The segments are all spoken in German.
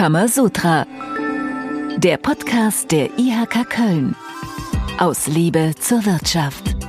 Kamasutra. Der Podcast der IHK Köln. Aus Liebe zur Wirtschaft.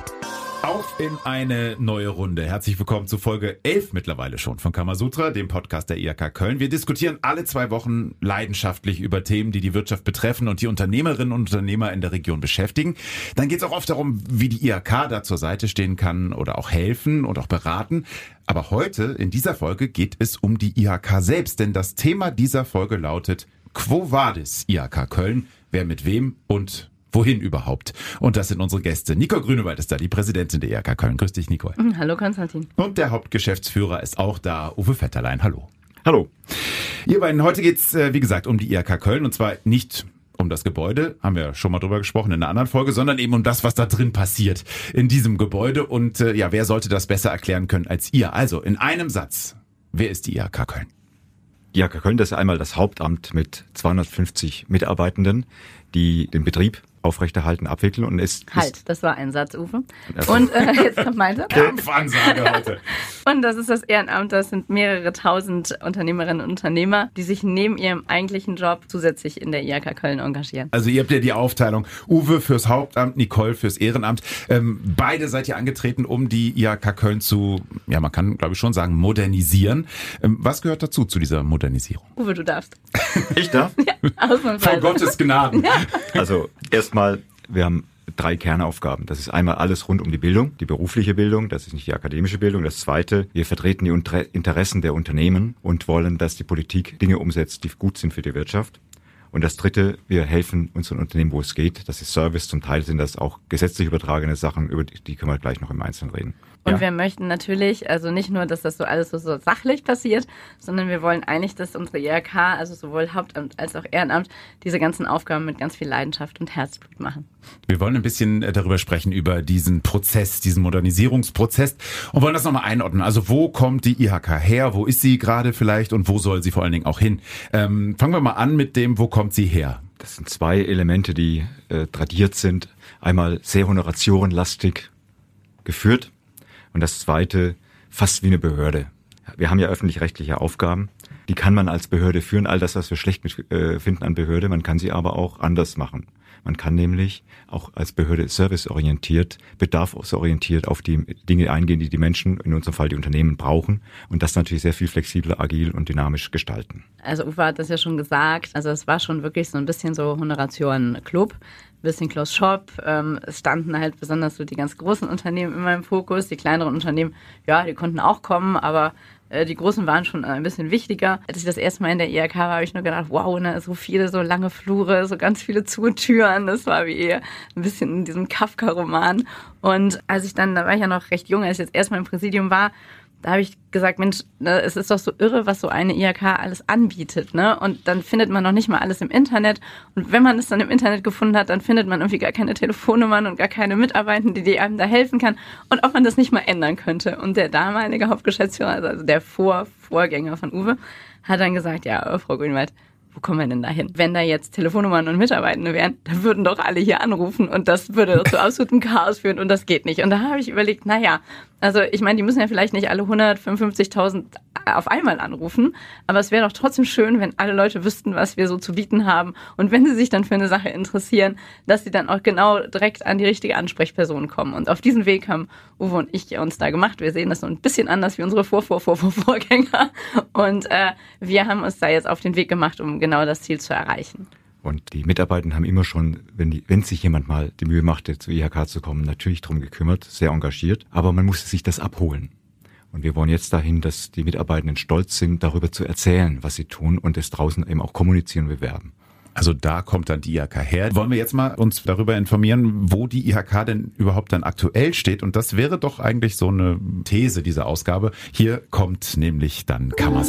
Auf in eine neue Runde. Herzlich willkommen zu Folge 11 mittlerweile schon von Kamasutra, dem Podcast der IHK Köln. Wir diskutieren alle zwei Wochen leidenschaftlich über Themen, die die Wirtschaft betreffen und die Unternehmerinnen und Unternehmer in der Region beschäftigen. Dann geht es auch oft darum, wie die IHK da zur Seite stehen kann oder auch helfen und auch beraten. Aber heute, in dieser Folge, geht es um die IHK selbst, denn das Thema dieser Folge lautet Quo Vadis IHK Köln? Wer mit wem und Wohin überhaupt? Und das sind unsere Gäste. Nicole Grünewald ist da, die Präsidentin der IHK Köln. Grüß dich, Nicole. Hallo, Konstantin. Und der Hauptgeschäftsführer ist auch da, Uwe Vetterlein. Hallo. Hallo. Ihr beiden, heute geht's äh, wie gesagt, um die IHK Köln und zwar nicht um das Gebäude, haben wir schon mal drüber gesprochen in einer anderen Folge, sondern eben um das, was da drin passiert in diesem Gebäude. Und äh, ja, wer sollte das besser erklären können als ihr? Also in einem Satz, wer ist die IHK Köln? Die IHK Köln, das ist einmal das Hauptamt mit 250 Mitarbeitenden, die den Betrieb aufrechterhalten, abwickeln und ist. Halt, ist das war ein Satz, Uwe. Und äh, jetzt kommt meinte. Kampfansage heute. Und das ist das Ehrenamt, das sind mehrere tausend Unternehmerinnen und Unternehmer, die sich neben ihrem eigentlichen Job zusätzlich in der IHK Köln engagieren. Also ihr habt ja die Aufteilung, Uwe fürs Hauptamt, Nicole fürs Ehrenamt. Ähm, beide seid ihr angetreten, um die IHK Köln zu, ja man kann glaube ich schon sagen, modernisieren. Ähm, was gehört dazu, zu dieser Modernisierung? Uwe, du darfst. Ich darf? Ja, ausnahmsweise. Von Gottes Gnaden. Also erstmal, wir haben drei Kernaufgaben. Das ist einmal alles rund um die Bildung, die berufliche Bildung, das ist nicht die akademische Bildung. Das zweite, wir vertreten die Interessen der Unternehmen und wollen, dass die Politik Dinge umsetzt, die gut sind für die Wirtschaft. Und das dritte, wir helfen unseren Unternehmen, wo es geht. Das ist Service. Zum Teil sind das auch gesetzlich übertragene Sachen, über die können wir gleich noch im Einzelnen reden. Und Ja. wir möchten natürlich, also nicht nur, dass das so alles so, so sachlich passiert, sondern wir wollen eigentlich, dass unsere IHK, also sowohl Hauptamt als auch Ehrenamt, diese ganzen Aufgaben mit ganz viel Leidenschaft und Herzblut machen. Wir wollen ein bisschen äh, darüber sprechen, über diesen Prozess, diesen Modernisierungsprozess und wollen das nochmal einordnen. Also wo kommt die IHK her? Wo ist sie gerade vielleicht und wo soll sie vor allen Dingen auch hin? Ähm, fangen wir mal an mit dem, wo kommt sie her? Das sind zwei Elemente, die äh, tradiert sind. Einmal sehr honoratiorenlastig geführt und das zweite fast wie eine Behörde. Wir haben ja öffentlich-rechtliche Aufgaben. Die kann man als Behörde führen, all das, was wir schlecht mit, äh, finden an Behörde. Man kann sie aber auch anders machen. Man kann nämlich auch als Behörde serviceorientiert, bedarfsorientiert auf die Dinge eingehen, die die Menschen, in unserem Fall die Unternehmen, brauchen und das natürlich sehr viel flexibler, agil und dynamisch gestalten. Also Uwe hat das ja schon gesagt, also es war schon wirklich so ein bisschen so Honoration-Club, ein bisschen Close Shop. Ähm, es standen halt besonders so die ganz großen Unternehmen immer im Fokus. Die kleineren Unternehmen, ja, die konnten auch kommen, aber äh, die großen waren schon ein bisschen wichtiger. Als ich das erste Mal in der IHK war, habe ich nur gedacht, wow, ne, so viele, so lange Flure, so ganz viele Zutüren. Das war wie ein bisschen in diesem Kafka-Roman. Und als ich dann, da war ich ja noch recht jung, als ich jetzt erstmal im Präsidium war, da habe ich gesagt, Mensch, ne, es ist doch so irre, was so eine IHK alles anbietet, ne? Und dann findet man noch nicht mal alles im Internet. Und wenn man es dann im Internet gefunden hat, dann findet man irgendwie gar keine Telefonnummern und gar keine Mitarbeitenden, die einem da helfen kann. Und ob man das nicht mal ändern könnte. Und der damalige Hauptgeschäftsführer, also der Vor Vorgänger von Uwe, hat dann gesagt, ja, Frau Grünwald, wo kommen wir denn da hin? Wenn da jetzt Telefonnummern und Mitarbeitende wären, dann würden doch alle hier anrufen und das würde zu absolutem Chaos führen und das geht nicht. Und da habe ich überlegt, naja, also ich meine, die müssen ja vielleicht nicht alle 155.000 auf einmal anrufen, aber es wäre doch trotzdem schön, wenn alle Leute wüssten, was wir so zu bieten haben und wenn sie sich dann für eine Sache interessieren, dass sie dann auch genau direkt an die richtige Ansprechperson kommen. Und auf diesen Weg haben Uwe und ich uns da gemacht. Wir sehen das so ein bisschen anders wie unsere Vor Vor Vor und äh, wir haben uns da jetzt auf den Weg gemacht, um genau das Ziel zu erreichen. Und die Mitarbeiter haben immer schon, wenn, die, wenn sich jemand mal die Mühe machte, zur IHK zu kommen, natürlich drum gekümmert, sehr engagiert. Aber man musste sich das abholen. Und wir wollen jetzt dahin, dass die Mitarbeitenden stolz sind, darüber zu erzählen, was sie tun und es draußen eben auch kommunizieren und bewerben. Also da kommt dann die IHK her. Wollen wir jetzt mal uns darüber informieren, wo die IHK denn überhaupt dann aktuell steht? Und das wäre doch eigentlich so eine These dieser Ausgabe. Hier kommt nämlich dann Kammer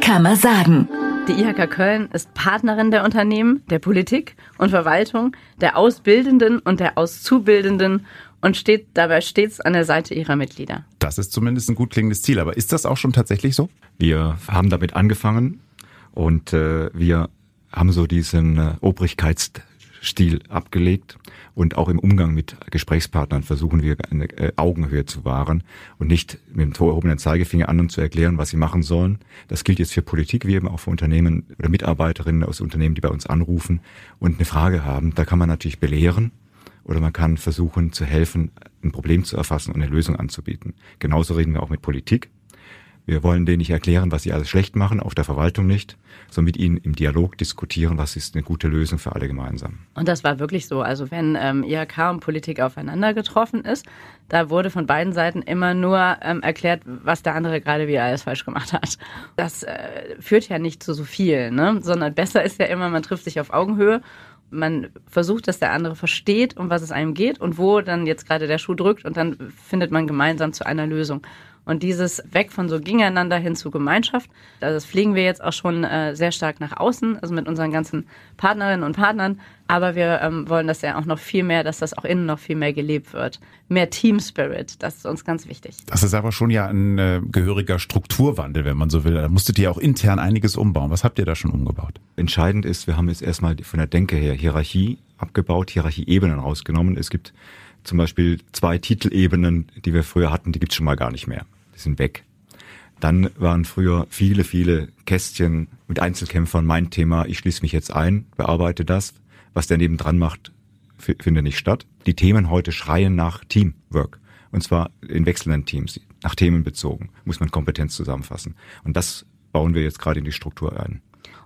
Kann man sagen. Die IHK Köln ist Partnerin der Unternehmen, der Politik und Verwaltung, der Ausbildenden und der Auszubildenden und steht dabei stets an der Seite ihrer Mitglieder. Das ist zumindest ein gut klingendes Ziel. Aber ist das auch schon tatsächlich so? Wir haben damit angefangen und äh, wir haben so diesen äh, Führungsstil abgelegt und auch im Umgang mit Gesprächspartnern versuchen wir eine äh, Augenhöhe zu wahren und nicht mit dem erhobenen Zeigefinger anderen zu erklären, was sie machen sollen. Das gilt jetzt für Politik wie eben auch für Unternehmen oder Mitarbeiterinnen aus Unternehmen, die bei uns anrufen und eine Frage haben. Da kann man natürlich belehren oder man kann versuchen zu helfen, ein Problem zu erfassen und eine Lösung anzubieten. Genauso reden wir auch mit Politik. Wir wollen denen nicht erklären, was sie alles schlecht machen, auf der Verwaltung nicht, sondern mit ihnen im Dialog diskutieren, was ist eine gute Lösung für alle gemeinsam. Und das war wirklich so. Also wenn ähm, IHK und Politik aufeinander getroffen ist, da wurde von beiden Seiten immer nur ähm, erklärt, was der andere gerade wie alles falsch gemacht hat. Das äh, führt ja nicht zu so viel, ne? sondern besser ist ja immer, man trifft sich auf Augenhöhe man versucht, dass der andere versteht, um was es einem geht und wo dann jetzt gerade der Schuh drückt und dann findet man gemeinsam zu einer Lösung. Und dieses Weg von so gegeneinander hin zu Gemeinschaft, das pflegen wir jetzt auch schon äh, sehr stark nach außen, also mit unseren ganzen Partnerinnen und Partnern. Aber wir ähm, wollen das ja auch noch viel mehr, dass das auch innen noch viel mehr gelebt wird. Mehr Team Spirit, das ist uns ganz wichtig. Das ist aber schon ja ein äh, gehöriger Strukturwandel, wenn man so will. Da musstet ihr auch intern einiges umbauen. Was habt ihr da schon umgebaut? Entscheidend ist, wir haben jetzt erstmal von der Denke her Hierarchie abgebaut, Hierarchieebenen rausgenommen. Es gibt zum Beispiel zwei Titelebenen, die wir früher hatten, die gibt's schon mal gar nicht mehr. Die sind weg. Dann waren früher viele, viele Kästchen mit Einzelkämpfern mein Thema. Ich schließe mich jetzt ein, bearbeite das. Was der nebendran macht, findet nicht statt. Die Themen heute schreien nach Teamwork. Und zwar in wechselnden Teams, nach Themen bezogen, muss man Kompetenz zusammenfassen. Und das bauen wir jetzt gerade in die Struktur ein.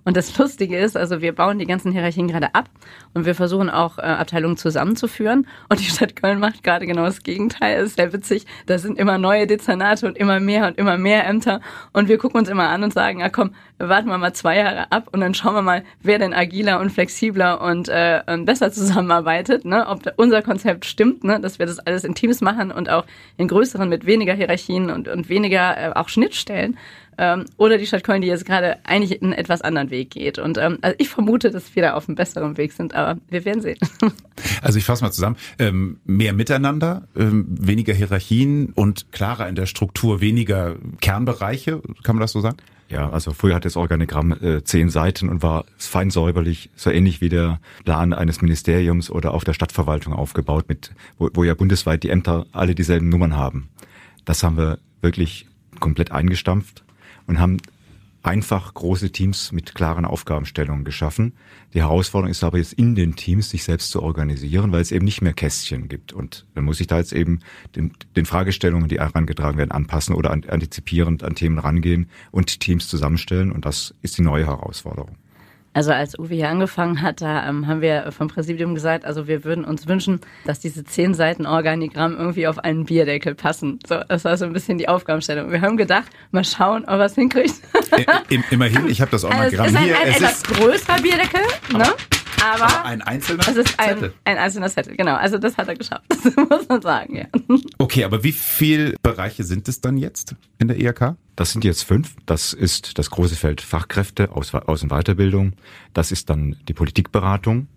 Und das Lustige ist, also wir bauen die ganzen Hierarchien gerade ab und wir versuchen auch äh, Abteilungen zusammenzuführen. Und die Stadt Köln macht gerade genau das Gegenteil. Ist sehr witzig. Da sind immer neue Dezernate und immer mehr und immer mehr Ämter. Und wir gucken uns immer an und sagen, ah komm, warten wir mal zwei Jahre ab und dann schauen wir mal, wer denn agiler und flexibler und äh, besser zusammenarbeitet, ne? ob unser Konzept stimmt, ne? dass wir das alles in Teams machen und auch in größeren mit weniger Hierarchien und, und weniger äh, auch Schnittstellen ähm, oder die Stadt Köln, die jetzt gerade eigentlich einen etwas anderen Weg geht. Und ähm, also ich vermute, dass wir da auf einem besseren Weg sind, aber wir werden sehen. Also ich fasse mal zusammen. Ähm, mehr Miteinander, ähm, weniger Hierarchien und klarer in der Struktur, weniger Kernbereiche, kann man das so sagen? Ja, also früher hat das Organigramm äh, zehn Seiten und war fein säuberlich, so ähnlich wie der Plan eines Ministeriums oder auch der Stadtverwaltung aufgebaut, mit wo, wo ja bundesweit die Ämter alle dieselben Nummern haben. Das haben wir wirklich komplett eingestampft und haben einfach große Teams mit klaren Aufgabenstellungen geschaffen. Die Herausforderung ist aber jetzt in den Teams, sich selbst zu organisieren, weil es eben nicht mehr Kästchen gibt. Und dann muss ich da jetzt eben den, den Fragestellungen, die herangetragen werden, anpassen oder antizipierend an Themen rangehen und Teams zusammenstellen. Und das ist die neue Herausforderung. Also als Uwe hier angefangen hat, da ähm, haben wir vom Präsidium gesagt, also wir würden uns wünschen, dass diese zehn Seiten Organigramm irgendwie auf einen Bierdeckel passen. So, das war so ein bisschen die Aufgabenstellung. Wir haben gedacht, mal schauen, ob er es hinkriegt. Immerhin, ich habe das Organigramm also es ist ein, hier. Ein, es etwas größerer Bierdeckel, ne? Aber, aber, ein einzelner es ist ein, Zettel. Ein einzelner Zettel, genau. Also das hat er geschafft, das muss man sagen, ja. Okay, aber wie viele Bereiche sind es dann jetzt in der IHK? Das sind jetzt fünf. Das ist das große Feld Fachkräfte, Aus-, Aus und Weiterbildung. Das ist dann die Politikberatung.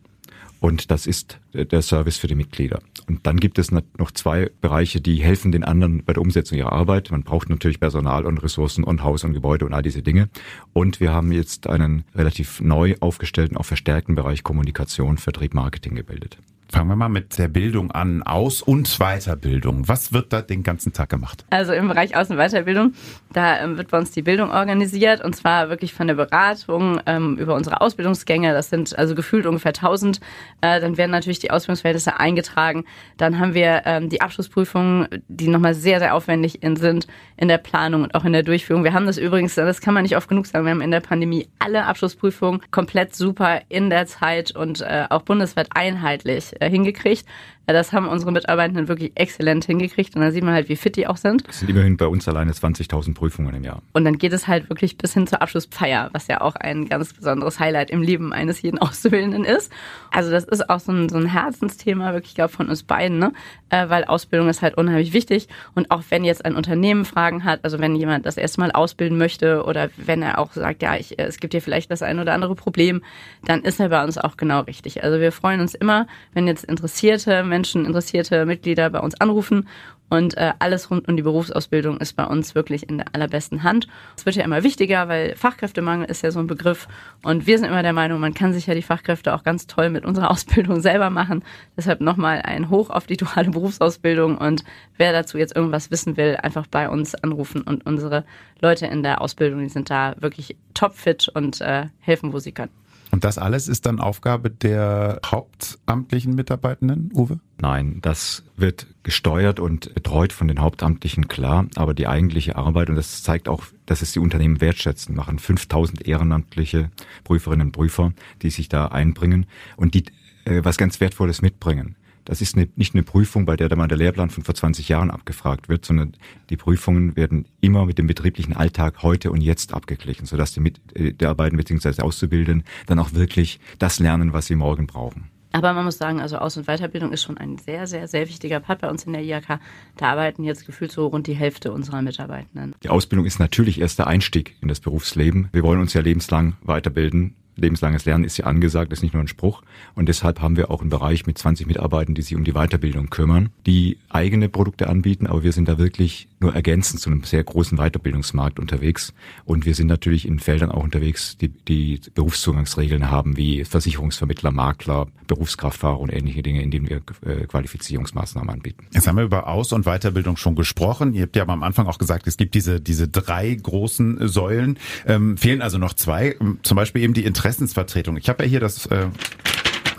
Und das ist der Service für die Mitglieder. Und dann gibt es noch zwei Bereiche, die helfen den anderen bei der Umsetzung ihrer Arbeit. Man braucht natürlich Personal und Ressourcen und Haus und Gebäude und all diese Dinge. Und wir haben jetzt einen relativ neu aufgestellten, auch verstärkten Bereich Kommunikation, Vertrieb, Marketing gebildet. Fangen wir mal mit der Bildung an, Aus- und Weiterbildung. Was wird da den ganzen Tag gemacht? Also im Bereich Aus- und Weiterbildung, da ähm, wird bei uns die Bildung organisiert und zwar wirklich von der Beratung ähm, über unsere Ausbildungsgänge. Das sind also gefühlt ungefähr 1000. Äh, dann werden natürlich die Ausbildungsverhältnisse eingetragen. Dann haben wir ähm, die Abschlussprüfungen, die nochmal sehr, sehr aufwendig in, sind in der Planung und auch in der Durchführung. Wir haben das übrigens, das kann man nicht oft genug sagen, wir haben in der Pandemie alle Abschlussprüfungen komplett super in der Zeit und äh, auch bundesweit einheitlich hingekriegt. Ja, das haben unsere Mitarbeitenden wirklich exzellent hingekriegt und da sieht man halt, wie fit die auch sind. Es sind immerhin bei uns alleine 20.000 Prüfungen im Jahr. Und dann geht es halt wirklich bis hin zur Abschlussfeier, was ja auch ein ganz besonderes Highlight im Leben eines jeden Auszubildenden ist. Also das ist auch so ein, so ein Herzensthema wirklich, glaube von uns beiden, ne? Äh, weil Ausbildung ist halt unheimlich wichtig und auch wenn jetzt ein Unternehmen Fragen hat, also wenn jemand das erste Mal ausbilden möchte oder wenn er auch sagt, ja, ich, es gibt hier vielleicht das ein oder andere Problem, dann ist er bei uns auch genau richtig. Also wir freuen uns immer, wenn jetzt interessierte Menschen, interessierte Mitglieder bei uns anrufen Und äh, alles rund um die Berufsausbildung ist bei uns wirklich in der allerbesten Hand. Es wird ja immer wichtiger, weil Fachkräftemangel ist ja so ein Begriff. Und wir sind immer der Meinung, man kann sich ja die Fachkräfte auch ganz toll mit unserer Ausbildung selber machen. Deshalb nochmal ein Hoch auf die duale Berufsausbildung. Und wer dazu jetzt irgendwas wissen will, einfach bei uns anrufen. Und unsere Leute in der Ausbildung, die sind da wirklich topfit und äh, helfen, wo sie können. Und das alles ist dann Aufgabe der hauptamtlichen Mitarbeitenden, Uwe? Nein, das wird gesteuert und betreut von den Hauptamtlichen, klar. Aber die eigentliche Arbeit, und das zeigt auch, dass es die Unternehmen wertschätzen, machen 5000 ehrenamtliche Prüferinnen und Prüfer, die sich da einbringen und die äh, was ganz Wertvolles mitbringen. Das ist eine, nicht eine Prüfung, bei der mal der Lehrplan von vor 20 Jahren abgefragt wird, sondern die Prüfungen werden immer mit dem betrieblichen Alltag heute und jetzt abgeglichen, sodass die Mitarbeiter äh, bzw. Auszubildenden dann auch wirklich das lernen, was sie morgen brauchen. Aber man muss sagen, also Aus- und Weiterbildung ist schon ein sehr, sehr, sehr wichtiger Part bei uns in der IHK. Da arbeiten jetzt gefühlt so rund die Hälfte unserer Mitarbeitenden. Die Ausbildung ist natürlich erst der Einstieg in das Berufsleben. Wir wollen uns ja lebenslang weiterbilden lebenslanges Lernen ist ja angesagt, ist nicht nur ein Spruch. Und deshalb haben wir auch einen Bereich mit 20 Mitarbeitern, die sich um die Weiterbildung kümmern, die eigene Produkte anbieten, aber wir sind da wirklich nur ergänzend zu einem sehr großen Weiterbildungsmarkt unterwegs. Und wir sind natürlich in Feldern auch unterwegs, die, die Berufszugangsregeln haben, wie Versicherungsvermittler, Makler, Berufskraftfahrer und ähnliche Dinge, in denen wir äh, Qualifizierungsmaßnahmen anbieten. Jetzt haben wir über Aus- und Weiterbildung schon gesprochen. Ihr habt ja am Anfang auch gesagt, es gibt diese, diese drei großen Säulen. Ähm, fehlen also noch zwei, zum Beispiel eben die Interessensvertretung. Ich habe ja hier das äh,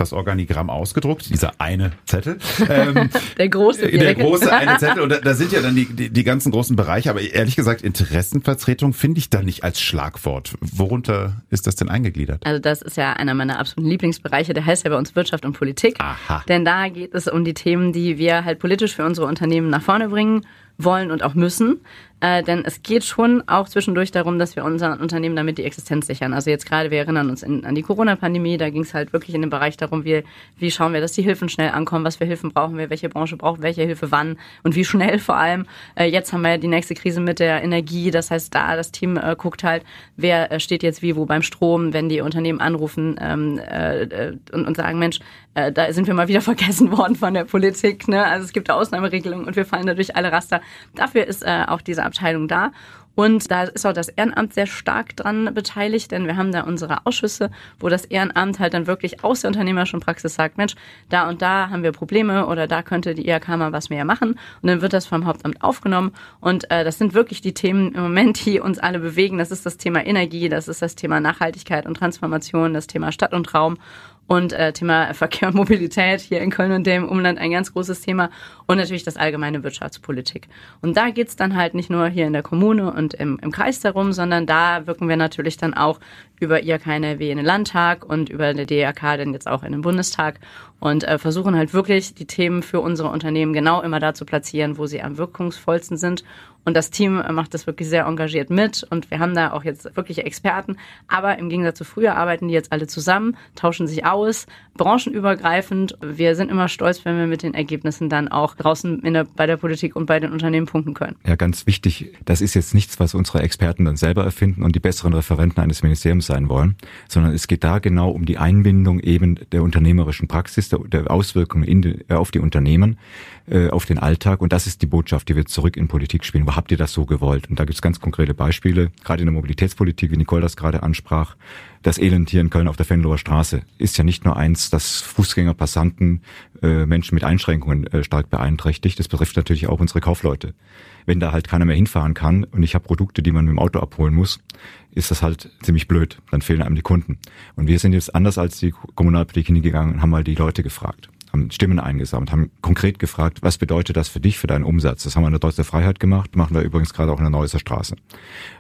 das Organigramm ausgedruckt, dieser eine Zettel. Ähm, der große. Der große eine Zettel. Und da, da sind ja dann die, die, die ganzen großen Bereiche. Aber ehrlich gesagt, Interessenvertretung finde ich da nicht als Schlagwort. Worunter ist das denn eingegliedert? Also das ist ja einer meiner absoluten Lieblingsbereiche. Der heißt ja bei uns Wirtschaft und Politik. Aha. Denn da geht es um die Themen, die wir halt politisch für unsere Unternehmen nach vorne bringen wollen und auch müssen. Äh, denn es geht schon auch zwischendurch darum, dass wir unseren Unternehmen damit die Existenz sichern. Also jetzt gerade, wir erinnern uns in, an die Corona-Pandemie, da ging es halt wirklich in dem Bereich darum, wie, wie schauen wir, dass die Hilfen schnell ankommen, was für Hilfen brauchen wir, welche Branche braucht welche Hilfe wann und wie schnell vor allem. Äh, jetzt haben wir ja die nächste Krise mit der Energie, das heißt, da das Team äh, guckt halt, wer äh, steht jetzt wie wo beim Strom, wenn die Unternehmen anrufen ähm, äh, und, und sagen, Mensch, äh, da sind wir mal wieder vergessen worden von der Politik. Ne? Also es gibt Ausnahmeregelungen und wir fallen dadurch alle Raster. Dafür ist äh, auch diese Abteilung da. Und da ist auch das Ehrenamt sehr stark dran beteiligt, denn wir haben da unsere Ausschüsse, wo das Ehrenamt halt dann wirklich aus der unternehmerischen Praxis sagt, Mensch, da und da haben wir Probleme oder da könnte die IHK mal was mehr machen. Und dann wird das vom Hauptamt aufgenommen. Und äh, das sind wirklich die Themen im Moment, die uns alle bewegen. Das ist das Thema Energie, das ist das Thema Nachhaltigkeit und Transformation, das Thema Stadt und Raum und äh, Thema Verkehr und Mobilität hier in Köln und dem Umland ein ganz großes Thema und natürlich das allgemeine Wirtschaftspolitik. Und da geht's dann halt nicht nur hier in der Kommune und im, im Kreis darum, sondern da wirken wir natürlich dann auch über wie in den Landtag und über der DRK dann jetzt auch in den Bundestag und äh, versuchen halt wirklich die Themen für unsere Unternehmen genau immer da zu platzieren, wo sie am wirkungsvollsten sind. Und das Team äh, macht das wirklich sehr engagiert mit und wir haben da auch jetzt wirkliche Experten. Aber im Gegensatz zu früher arbeiten die jetzt alle zusammen, tauschen sich aus, branchenübergreifend. Wir sind immer stolz, wenn wir mit den Ergebnissen dann auch draußen der, bei der Politik und bei den Unternehmen punkten können. Ja, ganz wichtig. Das ist jetzt nichts, was unsere Experten dann selber erfinden und die besseren Referenten eines Ministeriums sein wollen, sondern es geht da genau um die Einbindung eben der unternehmerischen Praxis, der, der Auswirkungen die, äh, auf die Unternehmen, äh, auf den Alltag. Und das ist die Botschaft, die wir zurück in Politik spielen. Wo habt ihr das so gewollt? Und da gibt es ganz konkrete Beispiele, gerade in der Mobilitätspolitik, wie Nicole das gerade ansprach. Das Elend hier in Köln auf der Fenloher Straße ist ja nicht nur eins, das Fußgänger, Passanten, äh, Menschen mit Einschränkungen äh, stark beeinträchtigt. Das betrifft natürlich auch unsere Kaufleute. Wenn da halt keiner mehr hinfahren kann und ich habe Produkte, die man mit dem Auto abholen muss, ist das halt ziemlich blöd. Dann fehlen einem die Kunden. Und wir sind jetzt anders als die Kommunalpolitik hingegangen und haben mal die Leute gefragt haben Stimmen eingesammelt, haben konkret gefragt, was bedeutet das für dich, für deinen Umsatz? Das haben wir in der Deutschen Freiheit gemacht, machen wir übrigens gerade auch in der Neusser Straße.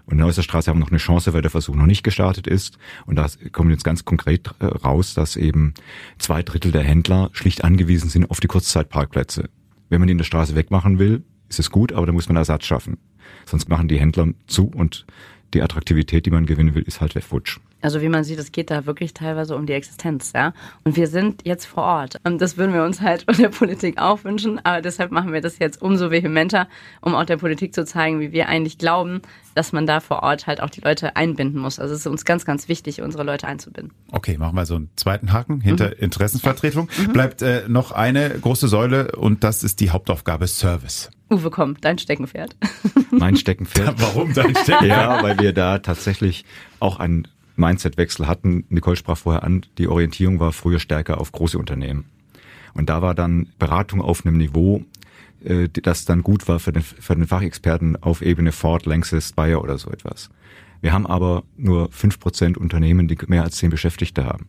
Und in der Neusser Straße haben wir noch eine Chance, weil der Versuch noch nicht gestartet ist. Und da kommt jetzt ganz konkret äh, raus, dass eben zwei Drittel der Händler schlicht angewiesen sind auf die Kurzzeitparkplätze. Wenn man die in der Straße wegmachen will, ist es gut, aber da muss man Ersatz schaffen. Sonst machen die Händler zu und die Attraktivität, die man gewinnen will, ist halt futsch. Also wie man sieht, es geht da wirklich teilweise um die Existenz, ja. Und wir sind jetzt vor Ort. Und das würden wir uns halt von der Politik auch wünschen. Aber deshalb machen wir das jetzt umso vehementer, um auch der Politik zu zeigen, wie wir eigentlich glauben, dass man da vor Ort halt auch die Leute einbinden muss. Also es ist uns ganz, ganz wichtig, unsere Leute einzubinden. Okay, machen wir so einen zweiten Haken hinter mhm. Interessenvertretung. Mhm. Bleibt äh, noch eine große Säule und das ist die Hauptaufgabe Service. Uwe, komm, dein Steckenpferd. Mein Steckenpferd. Warum dein Steckenpferd? Ja, weil wir da tatsächlich auch einen Mindset-Wechsel hatten. Nicole sprach vorher an, die Orientierung war früher stärker auf große Unternehmen. Und da war dann Beratung auf einem Niveau, äh, das dann gut war für den, für den Fachexperten auf Ebene Ford, Lanxess, Bayer oder so etwas. Wir haben aber nur fünf Prozent Unternehmen, die mehr als zehn Beschäftigte haben.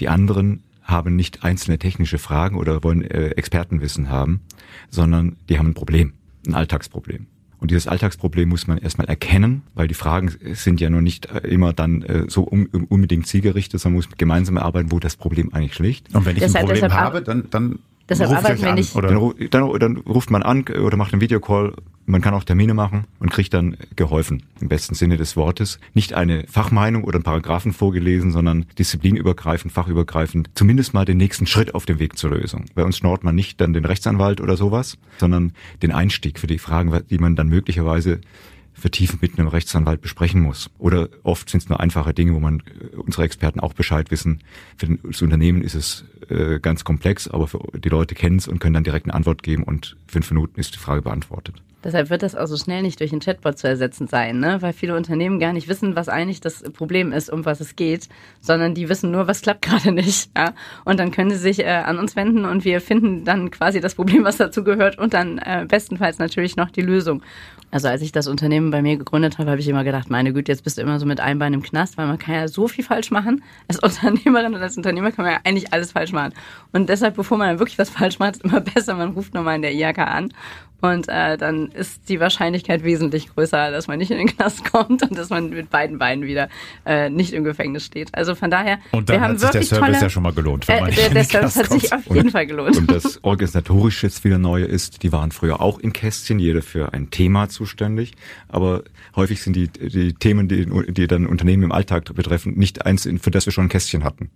Die anderen haben nicht einzelne technische Fragen oder wollen äh, Expertenwissen haben, sondern die haben ein Problem, ein Alltagsproblem. Und dieses Alltagsproblem muss man erstmal erkennen, weil die Fragen sind ja noch nicht äh, immer dann äh, so un unbedingt zielgerichtet, sondern man muss gemeinsam erarbeiten, wo das Problem eigentlich schlicht. Und wenn ich Deshalb- ein Problem habe, dann, dann Deshalb ich arbeiten wir an, nicht- Oder? Dann, dann, dann ruft man an oder macht einen Videocall. Man kann auch Termine machen und kriegt dann geholfen, im besten Sinne des Wortes. Nicht eine Fachmeinung oder einen Paragraphen vorgelesen, sondern disziplinübergreifend, fachübergreifend, zumindest mal den nächsten Schritt auf dem Weg zur Lösung. Bei uns schnort man nicht dann den Rechtsanwalt oder sowas, sondern den Einstieg für die Fragen, die man dann möglicherweise vertiefend mit einem Rechtsanwalt besprechen muss. Oder oft sind es nur einfache Dinge, wo man äh, unsere Experten auch Bescheid wissen. Für das Unternehmen ist es äh, ganz komplex, aber für die Leute kennen es und können dann direkt eine Antwort geben und fünf Minuten ist die Frage beantwortet. Deshalb wird das auch so schnell nicht durch einen Chatbot zu ersetzen sein, ne? weil viele Unternehmen gar nicht wissen, was eigentlich das Problem ist, um was es geht, sondern die wissen nur, was klappt gerade nicht. Ja? Und dann können sie sich äh, an uns wenden und wir finden dann quasi das Problem, was dazu gehört und dann äh, bestenfalls natürlich noch die Lösung. Also als ich das Unternehmen bei mir gegründet habe, habe ich immer gedacht, meine Güte, jetzt bist du immer so mit einem Bein im Knast, weil man kann ja so viel falsch machen. Als Unternehmerin und als Unternehmer kann man ja eigentlich alles falsch machen. Und deshalb, bevor man dann wirklich was falsch macht, ist immer besser, man ruft nochmal in der IHK an und äh, dann ist die Wahrscheinlichkeit wesentlich größer, dass man nicht in den Knast kommt und dass man mit beiden Beinen wieder äh, nicht im Gefängnis steht. Also von daher, Und dann wir haben hat sich der Service tolle, ja schon mal gelohnt, wenn man äh, der, der Service hat sich auf jeden Fall gelohnt. Und das Organisatorische jetzt wieder neue ist, die waren früher auch in Kästchen, jeder für ein Thema zuständig. Aber häufig sind die, die Themen, die, die dann Unternehmen im Alltag betreffen, nicht eins, für das wir schon ein Kästchen hatten.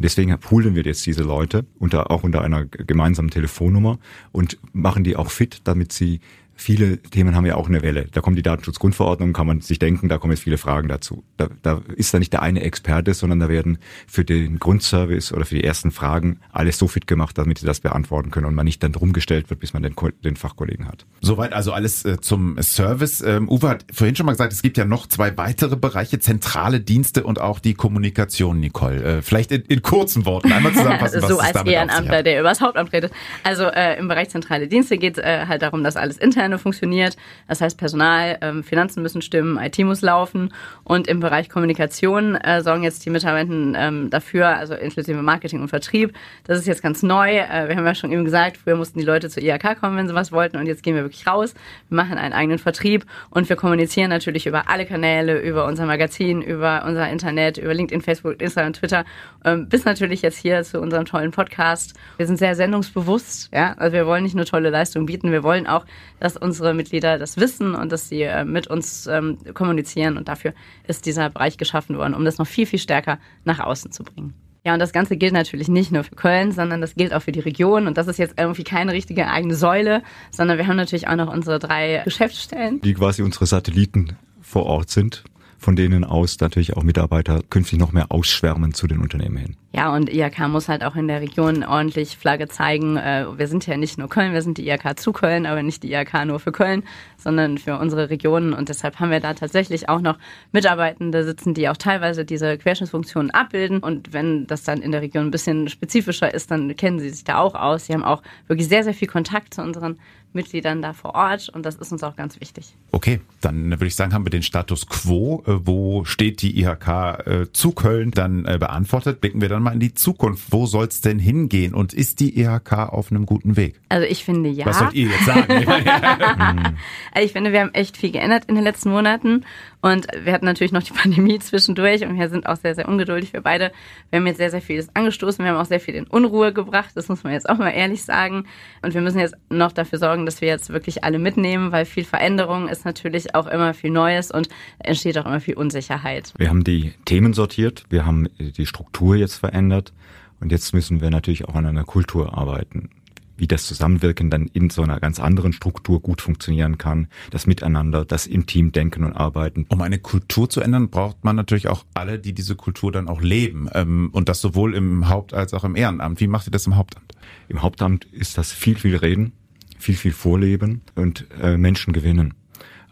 Deswegen poolen wir jetzt diese Leute unter, auch unter einer gemeinsamen Telefonnummer und machen die auch fit, damit sie Viele Themen haben ja auch eine Welle. Da kommt die Datenschutzgrundverordnung, kann man sich denken, da kommen jetzt viele Fragen dazu. Da, da ist da nicht der eine Experte, sondern da werden für den Grundservice oder für die ersten Fragen alles so fit gemacht, damit sie das beantworten können und man nicht dann drum gestellt wird, bis man den, den Fachkollegen hat. Soweit also alles äh, zum Service. Ähm, Uwe hat vorhin schon mal gesagt, es gibt ja noch zwei weitere Bereiche, zentrale Dienste und auch die Kommunikation, Nicole. Äh, vielleicht in, in kurzen Worten einmal zusammenfassen, was so es als damit Ehrenamtler, der übers Hauptamt redet. Also äh, im Bereich zentrale Dienste geht es äh, halt darum, dass alles interne funktioniert. Das heißt Personal, ähm, Finanzen müssen stimmen, IT muss laufen. Und im Bereich Kommunikation äh, sorgen jetzt die Mitarbeitenden ähm, dafür, also inklusive Marketing und Vertrieb. Das ist jetzt ganz neu. Äh, wir haben ja schon eben gesagt, früher mussten die Leute zur IHK kommen, wenn sie was wollten. Und jetzt gehen wir wirklich raus. Wir machen einen eigenen Vertrieb und wir kommunizieren natürlich über alle Kanäle, über unser Magazin, über unser Internet, über LinkedIn, Facebook, Instagram, Twitter, ähm, bis natürlich jetzt hier zu unserem tollen Podcast. Wir sind sehr sendungsbewusst, ja. Also wir wollen nicht nur tolle Leistungen bieten, wir wollen auch, dass unsere Mitglieder das wissen und dass sie äh, mit uns ähm, kommunizieren. Und dafür ist dieser Bereich geschaffen worden, um das noch viel, viel stärker nach außen zu bringen. Ja, und das Ganze gilt natürlich nicht nur für Köln, sondern das gilt auch für die Region. Und das ist jetzt irgendwie keine richtige eigene Säule, sondern wir haben natürlich auch noch unsere drei Geschäftsstellen. Die quasi unsere Satelliten vor Ort sind, von denen aus natürlich auch Mitarbeiter künftig noch mehr ausschwärmen zu den Unternehmen hin. Ja, und IHK muss halt auch in der Region ordentlich Flagge zeigen. Äh, Wir sind ja nicht nur Köln, wir sind die IHK zu Köln, aber nicht die IHK nur für Köln, sondern für unsere Regionen. Und deshalb haben wir da tatsächlich auch noch Mitarbeitende sitzen, die auch teilweise diese Querschnittsfunktionen abbilden. Und wenn das dann in der Region ein bisschen spezifischer ist, dann kennen sie sich da auch aus. Sie haben auch wirklich sehr, sehr viel Kontakt zu unseren Mitgliedern da vor Ort und das ist uns auch ganz wichtig. Okay, dann würde ich sagen, haben wir den Status quo, äh, wo steht die IHK äh, zu Köln, dann äh, beantwortet. Blicken wir dann mal in die Zukunft. Wo soll es denn hingehen und ist die IHK auf einem guten Weg? Also ich finde ja. Was sollt ihr jetzt sagen? Also ich finde, wir haben echt viel geändert in den letzten Monaten und wir hatten natürlich noch die Pandemie zwischendurch und wir sind auch sehr, sehr ungeduldig für beide. Wir haben jetzt sehr, sehr vieles angestoßen, wir haben auch sehr viel in Unruhe gebracht, das muss man jetzt auch mal ehrlich sagen. Und wir müssen jetzt noch dafür sorgen, dass wir jetzt wirklich alle mitnehmen, weil viel Veränderung ist natürlich auch immer viel Neues und entsteht auch immer viel Unsicherheit. Wir haben die Themen sortiert, wir haben die Struktur jetzt verändert und jetzt müssen wir natürlich auch an einer Kultur arbeiten. Wie das Zusammenwirken dann in so einer ganz anderen Struktur gut funktionieren kann, das Miteinander, das im Team denken und arbeiten. um eine Kultur zu ändern, braucht man natürlich auch alle, die diese Kultur dann auch leben. Ähm, Und das sowohl im Haupt- als auch im Ehrenamt. Wie macht ihr das im Hauptamt? Im Hauptamt ist das viel, viel Reden, viel, viel vorleben und äh, Menschen gewinnen.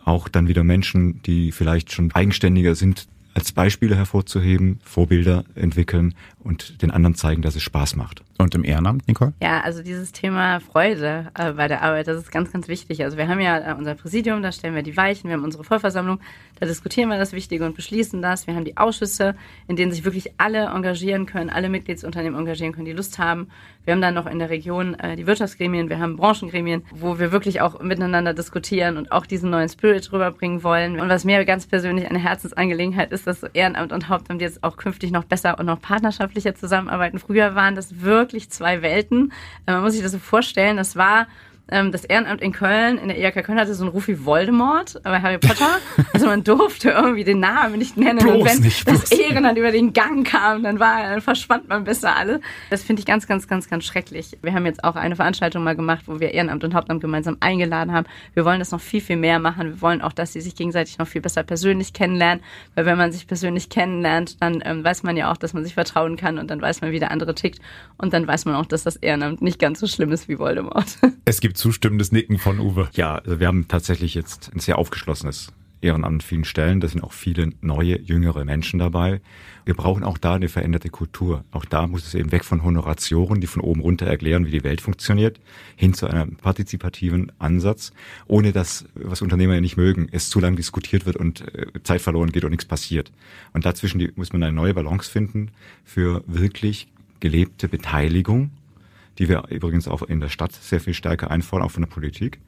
Auch dann wieder Menschen, die vielleicht schon eigenständiger sind, als Beispiele hervorzuheben, Vorbilder entwickeln und den anderen zeigen, dass es Spaß macht. Und im Ehrenamt, Nicole? Ja, also dieses Thema Freude äh, bei der Arbeit, das ist ganz, ganz wichtig. Also wir haben ja äh, unser Präsidium, da stellen wir die Weichen, wir haben unsere Vollversammlung, da diskutieren wir das Wichtige und beschließen das. Wir haben die Ausschüsse, in denen sich wirklich alle engagieren können, alle Mitgliedsunternehmen engagieren können, die Lust haben. Wir haben dann noch in der Region äh, die Wirtschaftsgremien, wir haben Branchengremien, wo wir wirklich auch miteinander diskutieren und auch diesen neuen Spirit rüberbringen wollen. Und was mir ganz persönlich eine Herzensangelegenheit ist, dass Ehrenamt und Hauptamt jetzt auch künftig noch besser und noch partnerschaftlicher zusammenarbeiten. Früher waren das wirklich wirklich zwei Welten. Äh, man muss sich das so vorstellen, das war ähm, das Ehrenamt in Köln, in der IHK Köln hatte so einen Ruf wie Voldemort bei Harry Potter. Also man durfte irgendwie den Namen nicht nennen. Bloß und wenn nicht, das bloß. Ehren dann über den Gang kam, dann war, dann verschwand man besser alle. Das finde ich ganz, ganz, ganz, ganz schrecklich. Wir haben jetzt auch eine Veranstaltung mal gemacht, wo wir Ehrenamt und Hauptamt gemeinsam eingeladen haben. Wir wollen das noch viel, viel mehr machen. Wir wollen auch, dass sie sich gegenseitig noch viel besser persönlich kennenlernen. Weil wenn man sich persönlich kennenlernt, dann ähm, weiß man ja auch, dass man sich vertrauen kann und dann weiß man, wie der andere tickt. Und dann weiß man auch, dass das Ehrenamt nicht ganz so schlimm ist wie Voldemort. Es gibt zustimmendes Nicken von Uwe. Ja, also wir haben tatsächlich jetzt ein sehr aufgeschlossenes Ehrenamt an vielen Stellen. Da sind auch viele neue, jüngere Menschen dabei. Wir brauchen auch da eine veränderte Kultur. Auch da muss es eben weg von Honoratioren, die von oben runter erklären, wie die Welt funktioniert, hin zu einem partizipativen Ansatz, ohne dass, was Unternehmer ja nicht mögen, es zu lange diskutiert wird und äh, Zeit verloren geht und nichts passiert. Und dazwischen muss man eine neue Balance finden für wirklich gelebte Beteiligung die wir übrigens auch in der Stadt sehr viel stärker einfordern, auch von der Politik.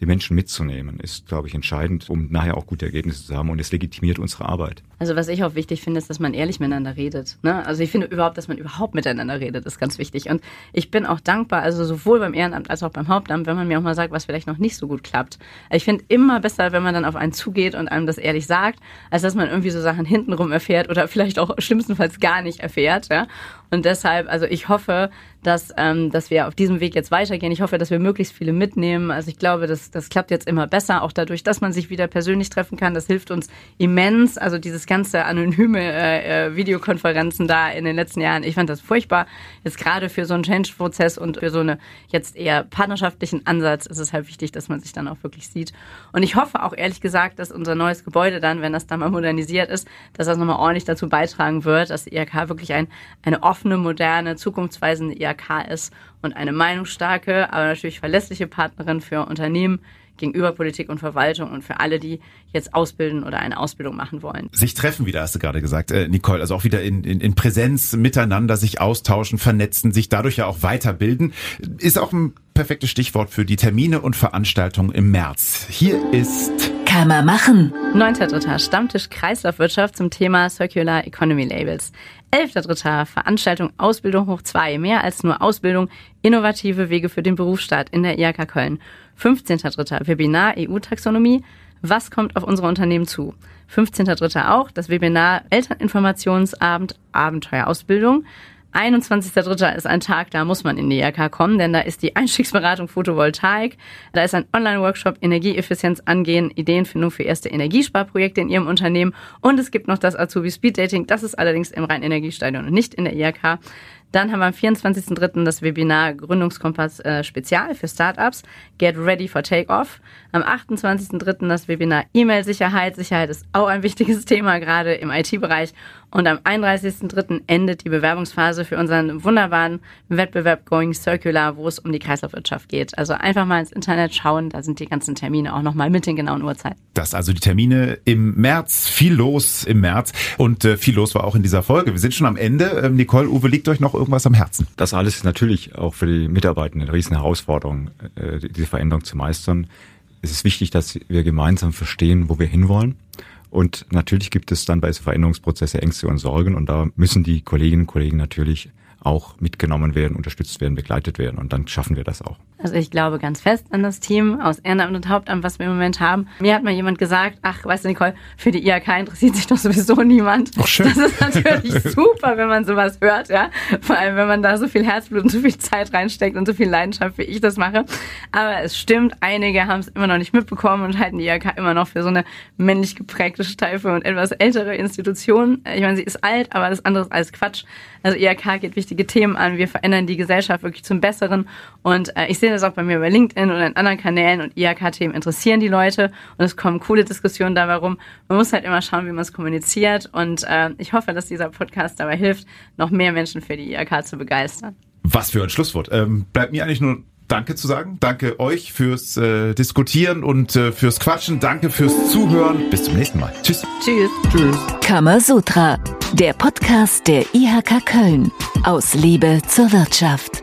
Die Menschen mitzunehmen, ist, glaube ich, entscheidend, um nachher auch gute Ergebnisse zu haben und es legitimiert unsere Arbeit. Also was ich auch wichtig finde, ist, dass man ehrlich miteinander redet. Ne? Also ich finde überhaupt, dass man überhaupt miteinander redet, ist ganz wichtig. Und ich bin auch dankbar, also sowohl beim Ehrenamt als auch beim Hauptamt, wenn man mir auch mal sagt, was vielleicht noch nicht so gut klappt. Ich finde immer besser, wenn man dann auf einen zugeht und einem das ehrlich sagt, als dass man irgendwie so Sachen hintenrum erfährt oder vielleicht auch schlimmstenfalls gar nicht erfährt. Ja? Und deshalb, also ich hoffe, dass, ähm, dass wir auf diesem Weg jetzt weitergehen. Ich hoffe, dass wir möglichst viele mitnehmen. Also ich glaube, das, das klappt jetzt immer besser, auch dadurch, dass man sich wieder persönlich treffen kann. Das hilft uns immens. Also dieses ganze anonyme äh, äh, Videokonferenzen da in den letzten Jahren, ich fand das furchtbar. Jetzt gerade für so einen Change-Prozess und für so eine jetzt eher partnerschaftlichen Ansatz ist es halt wichtig, dass man sich dann auch wirklich sieht. Und ich hoffe auch ehrlich gesagt, dass unser neues Gebäude dann, wenn das dann mal modernisiert ist, dass das nochmal ordentlich dazu beitragen wird, dass die IHK wirklich ein, eine offene, moderne, zukunftsweisende IHK ist und eine meinungsstarke, aber natürlich verlässliche Partnerin für Unternehmen gegenüber Politik und Verwaltung und für alle, die jetzt ausbilden oder eine Ausbildung machen wollen. Sich treffen wieder, hast du gerade gesagt, äh, Nicole. Also auch wieder in, in, in Präsenz miteinander, sich austauschen, vernetzen, sich dadurch ja auch weiterbilden. Ist auch ein perfektes Stichwort für die Termine und Veranstaltungen im März. Hier ist Kann man machen. 9.3. Stammtisch Kreislaufwirtschaft zum Thema Circular Economy Labels. 11.3. Veranstaltung Ausbildung hoch 2. Mehr als nur Ausbildung, innovative Wege für den Berufsstaat in der IHK Köln. 15.3. Webinar EU-Taxonomie. Was kommt auf unsere Unternehmen zu? 15.3. auch das Webinar Elterninformationsabend Abenteuerausbildung. 21.3. ist ein Tag, da muss man in die IHK kommen, denn da ist die Einstiegsberatung Photovoltaik. Da ist ein Online-Workshop Energieeffizienz angehen, Ideenfindung für erste Energiesparprojekte in Ihrem Unternehmen. Und es gibt noch das Azubi Speed Dating. Das ist allerdings im Rhein-Energiestadion und nicht in der IHK. Dann haben wir am 24.03. das Webinar Gründungskompass äh, Spezial für Startups. Get ready for Takeoff. Am 28.03. das Webinar E-Mail-Sicherheit. Sicherheit ist auch ein wichtiges Thema, gerade im IT-Bereich. Und am 31.03. endet die Bewerbungsphase für unseren wunderbaren Wettbewerb Going Circular, wo es um die Kreislaufwirtschaft geht. Also einfach mal ins Internet schauen, da sind die ganzen Termine auch nochmal mit den genauen Uhrzeiten. das also die Termine im März. Viel los im März und äh, viel los war auch in dieser Folge. Wir sind schon am Ende. Ähm, Nicole, Uwe, liegt euch noch irgendwas am Herzen? Das alles ist natürlich auch für die Mitarbeitenden eine riesen Herausforderung, äh, diese Veränderung zu meistern. Es ist wichtig, dass wir gemeinsam verstehen, wo wir hinwollen. Und natürlich gibt es dann bei so Veränderungsprozesse Ängste und Sorgen. Und da müssen die Kolleginnen und Kollegen natürlich auch mitgenommen werden, unterstützt werden, begleitet werden und dann schaffen wir das auch. Also ich glaube ganz fest an das Team aus Ehrenamt und Hauptamt, was wir im Moment haben. Mir hat mal jemand gesagt, ach, weißt du Nicole, für die IHK interessiert sich doch sowieso niemand. Ach, schön. Das ist natürlich super, wenn man sowas hört, ja. Vor allem, wenn man da so viel Herzblut und so viel Zeit reinsteckt und so viel Leidenschaft, wie ich das mache. Aber es stimmt, einige haben es immer noch nicht mitbekommen und halten die IHK immer noch für so eine männlich geprägte, steife und etwas ältere Institution. Ich meine, sie ist alt, aber das andere ist alles Quatsch. Also IHK geht wichtig wichtige Themen an. Wir verändern die Gesellschaft wirklich zum Besseren. Und äh, ich sehe das auch bei mir bei LinkedIn oder in anderen Kanälen und IHK-Themen interessieren die Leute und es kommen coole Diskussionen dabei rum. Man muss halt immer schauen, wie man es kommuniziert. Und äh, ich hoffe, dass dieser Podcast dabei hilft, noch mehr Menschen für die IHK zu begeistern. Was für ein Schlusswort. Ähm, bleibt mir eigentlich nur Danke zu sagen. Danke euch fürs äh, Diskutieren und äh, fürs Quatschen. Danke fürs Zuhören. Bis zum nächsten Mal. Tschüss. Tschüss. Tschüss. Kamasutra, der Podcast der IHK Köln. Aus Liebe zur Wirtschaft.